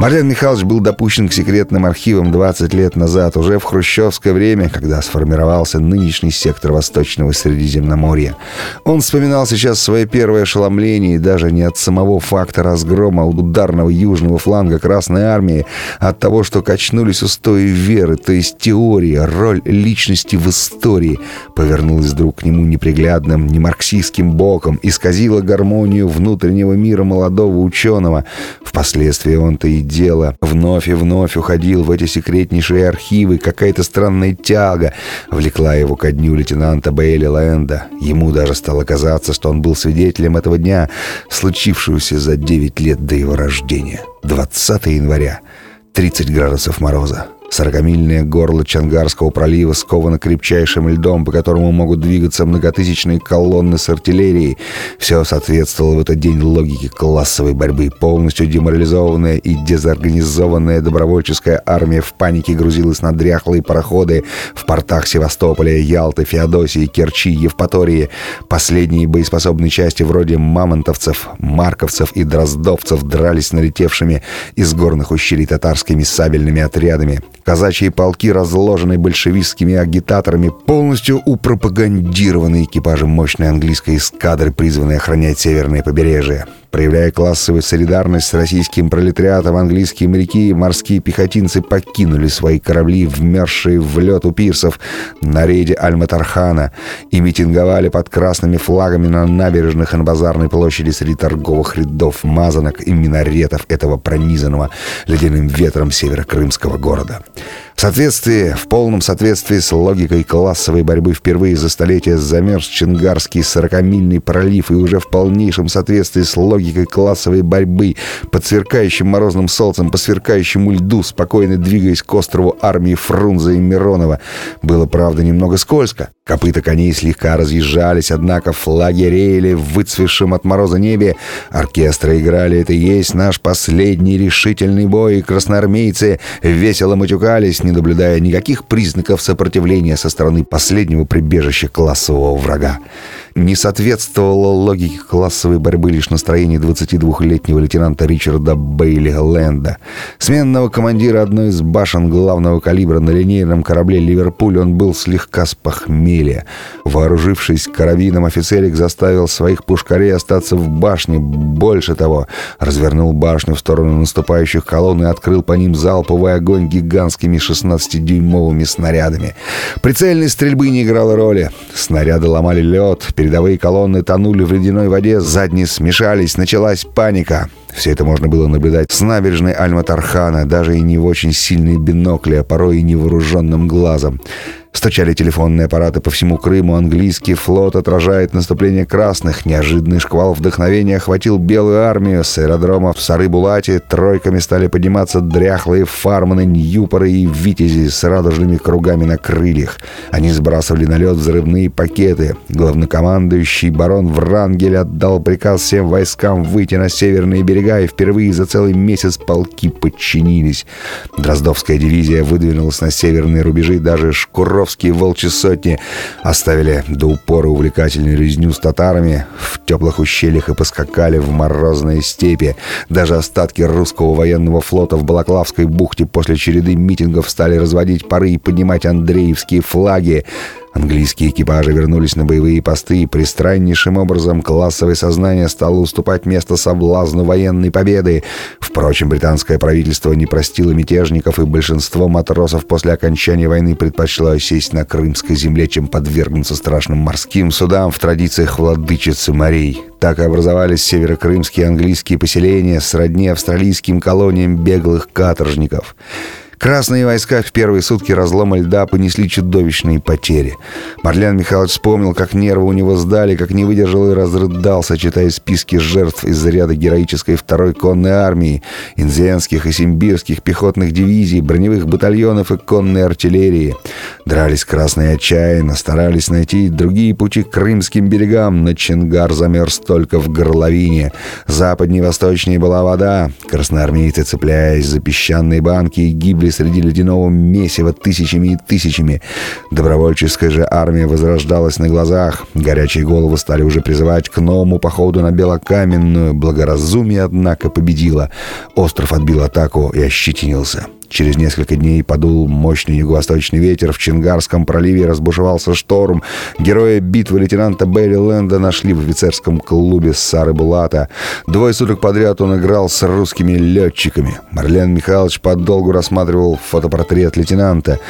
Марлен Михайлович был допущен к секретным архивам 20 лет назад, уже в хрущевское время, когда сформировался нынешний сектор Восточного Средиземноморья. Он вспоминал сейчас свое первое ошеломление и даже не от самого факта разгрома ударного южного фланга Красной Армии, а от того, что качнулись устои веры, то есть теория, роль личности в истории, повернулась вдруг к нему неприглядным, не марксистским боком, исказила гармонию внутреннего мира молодого ученого. Впоследствии он-то и дело. Вновь и вновь уходил в эти секретнейшие архивы. Какая-то странная тяга влекла его ко дню лейтенанта Бейли Лэнда. Ему даже стало казаться, что он был свидетелем этого дня, случившегося за 9 лет до его рождения. 20 января. 30 градусов мороза. Сорокамильное горло Чангарского пролива сковано крепчайшим льдом, по которому могут двигаться многотысячные колонны с артиллерией. Все соответствовало в этот день логике классовой борьбы. Полностью деморализованная и дезорганизованная добровольческая армия в панике грузилась на дряхлые пароходы в портах Севастополя, Ялты, Феодосии, Керчи, Евпатории. Последние боеспособные части вроде мамонтовцев, марковцев и дроздовцев дрались налетевшими из горных ущелий татарскими сабельными отрядами. Казачьи полки, разложенные большевистскими агитаторами, полностью упропагандированные экипажем мощной английской эскадры, призванной охранять северное побережье. Проявляя классовую солидарность с российским пролетариатом, английские моряки и морские пехотинцы покинули свои корабли, вмерзшие в лед у пирсов на рейде Аль-Матархана и митинговали под красными флагами на набережных и на базарной площади среди торговых рядов мазанок и минаретов этого пронизанного ледяным ветром северокрымского города. В соответствии, в полном соответствии с логикой классовой борьбы впервые за столетие замерз Чингарский сорокамильный пролив и уже в полнейшем соответствии с логикой классовой борьбы под сверкающим морозным солнцем по сверкающему льду, спокойно двигаясь к острову армии Фрунзе и Миронова. Было, правда, немного скользко. Копыта коней слегка разъезжались, однако флаги реяли в выцвевшем от мороза небе. Оркестры играли «Это есть наш последний решительный бой», и красноармейцы весело матюкались, не наблюдая никаких признаков сопротивления со стороны последнего прибежища классового врага. Не соответствовало логике классовой борьбы лишь настроение 22-летнего лейтенанта Ричарда Бейли Лэнда. Сменного командира одной из башен главного калибра на линейном корабле «Ливерпуль» он был слегка с похмелья. Вооружившись карабином, офицерик заставил своих пушкарей остаться в башне. Больше того, развернул башню в сторону наступающих колонн и открыл по ним залповый огонь гигантскими 16-дюймовыми снарядами. Прицельной стрельбы не играло роли. Снаряды ломали лед, передовые колонны тонули в ледяной воде, задние смешались, началась паника. Все это можно было наблюдать с набережной Альма-Тархана, даже и не в очень сильные бинокли, а порой и невооруженным глазом. Стучали телефонные аппараты по всему Крыму, английский флот отражает наступление красных. Неожиданный шквал вдохновения охватил белую армию. С аэродрома в Сары-Булате тройками стали подниматься дряхлые фарманы, ньюпоры и витязи с радужными кругами на крыльях. Они сбрасывали на лед взрывные пакеты. Главнокомандующий барон Врангель отдал приказ всем войскам выйти на северные берега, и впервые за целый месяц полки подчинились. Дроздовская дивизия выдвинулась на северные рубежи, даже Шкуров Покровские волчьи сотни оставили до упора увлекательную резню с татарами в теплых ущельях и поскакали в морозные степи. Даже остатки русского военного флота в Балаклавской бухте после череды митингов стали разводить пары и поднимать андреевские флаги. Английские экипажи вернулись на боевые посты, и пристраннейшим образом классовое сознание стало уступать место соблазну военной победы. Впрочем, британское правительство не простило мятежников, и большинство матросов после окончания войны предпочло сесть на крымской земле, чем подвергнуться страшным морским судам в традициях владычицы морей. Так образовались северокрымские английские поселения сродни австралийским колониям беглых каторжников. Красные войска в первые сутки разлома льда понесли чудовищные потери. Марлен Михайлович вспомнил, как нервы у него сдали, как не выдержал и разрыдался, читая списки жертв из ряда героической второй конной армии, инзенских и симбирских пехотных дивизий, броневых батальонов и конной артиллерии. Дрались красные отчаянно, старались найти другие пути к крымским берегам, но Чингар замерз только в горловине. Западнее и восточнее была вода. Красноармейцы, цепляясь за песчаные банки, гибли среди ледяного месива тысячами и тысячами. Добровольческая же армия возрождалась на глазах. Горячие головы стали уже призывать к новому походу на Белокаменную. Благоразумие, однако, победило. Остров отбил атаку и ощетинился. Через несколько дней подул мощный юго-восточный ветер. В Чингарском проливе разбушевался шторм. Героя битвы лейтенанта Бейли Лэнда нашли в офицерском клубе Сары Булата. Двое суток подряд он играл с русскими летчиками. Марлен Михайлович подолгу рассматривал фотопортрет лейтенанта.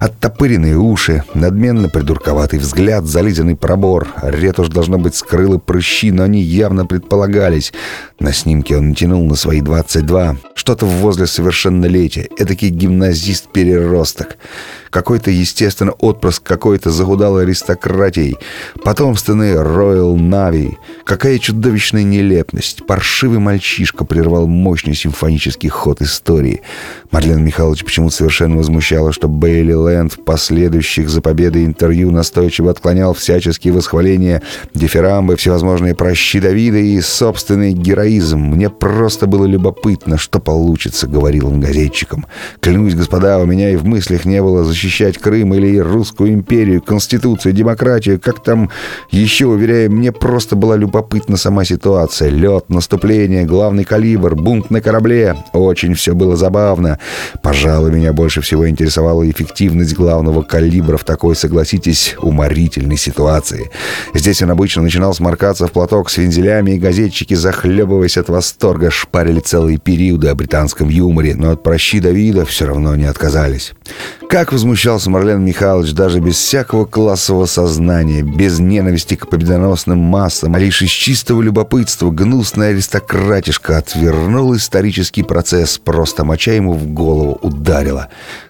Оттопыренные уши, надменно придурковатый взгляд, зализанный пробор. Ретушь, должно быть, скрыла прыщи, но они явно предполагались. На снимке он натянул на свои 22. Что-то возле совершеннолетия эдакий гимназист-переросток. Какой-то, естественно, отпрыск какой-то загудалой аристократии. Потомственный Роyal Navy. Какая чудовищная нелепность. Паршивый мальчишка прервал мощный симфонический ход истории. Марлен Михайлович почему-то совершенно возмущала, что Бейли Лэнд в последующих за победой интервью настойчиво отклонял всяческие восхваления, дифирамбы, всевозможные прощи Давида и собственный героизм. Мне просто было любопытно, что получится, говорил он газетчикам. Клянусь, господа, у меня и в мыслях не было защищать Крым или Русскую империю, Конституцию, демократию, как там еще, уверяю, мне просто была любопытна сама ситуация. Лед, наступление, главный калибр, бунт на корабле. Очень все было забавно. Пожалуй, меня больше всего интересовала эффективность главного калибра в такой, согласитесь, уморительной ситуации. Здесь он обычно начинал сморкаться в платок с вензелями, и газетчики, захлебываясь от восторга, шпарили целые периоды о британском юморе, но от прощи Давида все равно не отказались. Как возмущался Марлен Михайлович даже без всякого классового сознания, без ненависти к победоносным массам, а лишь из чистого любопытства гнусная аристократишка отвернул исторический процесс, просто моча ему в голову ударила.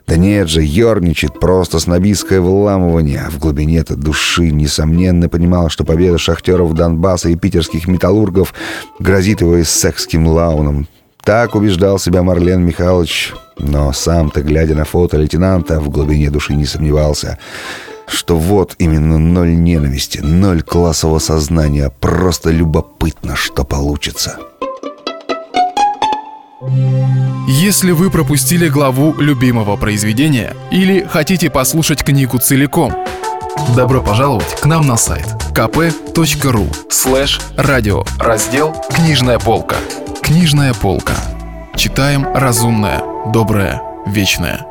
Да нет же, ерничает, просто снобистское вламывание. А в глубине-то души, несомненно, понимал, что победа шахтеров Донбасса и питерских металлургов грозит его эссекским лауном. Так убеждал себя Марлен Михайлович но сам-то, глядя на фото лейтенанта, в глубине души не сомневался, что вот именно ноль ненависти, ноль классового сознания, просто любопытно, что получится. Если вы пропустили главу любимого произведения или хотите послушать книгу целиком, добро пожаловать к нам на сайт kp.ru слэш радио раздел «Книжная полка». Книжная полка. Читаем разумное, доброе, вечное.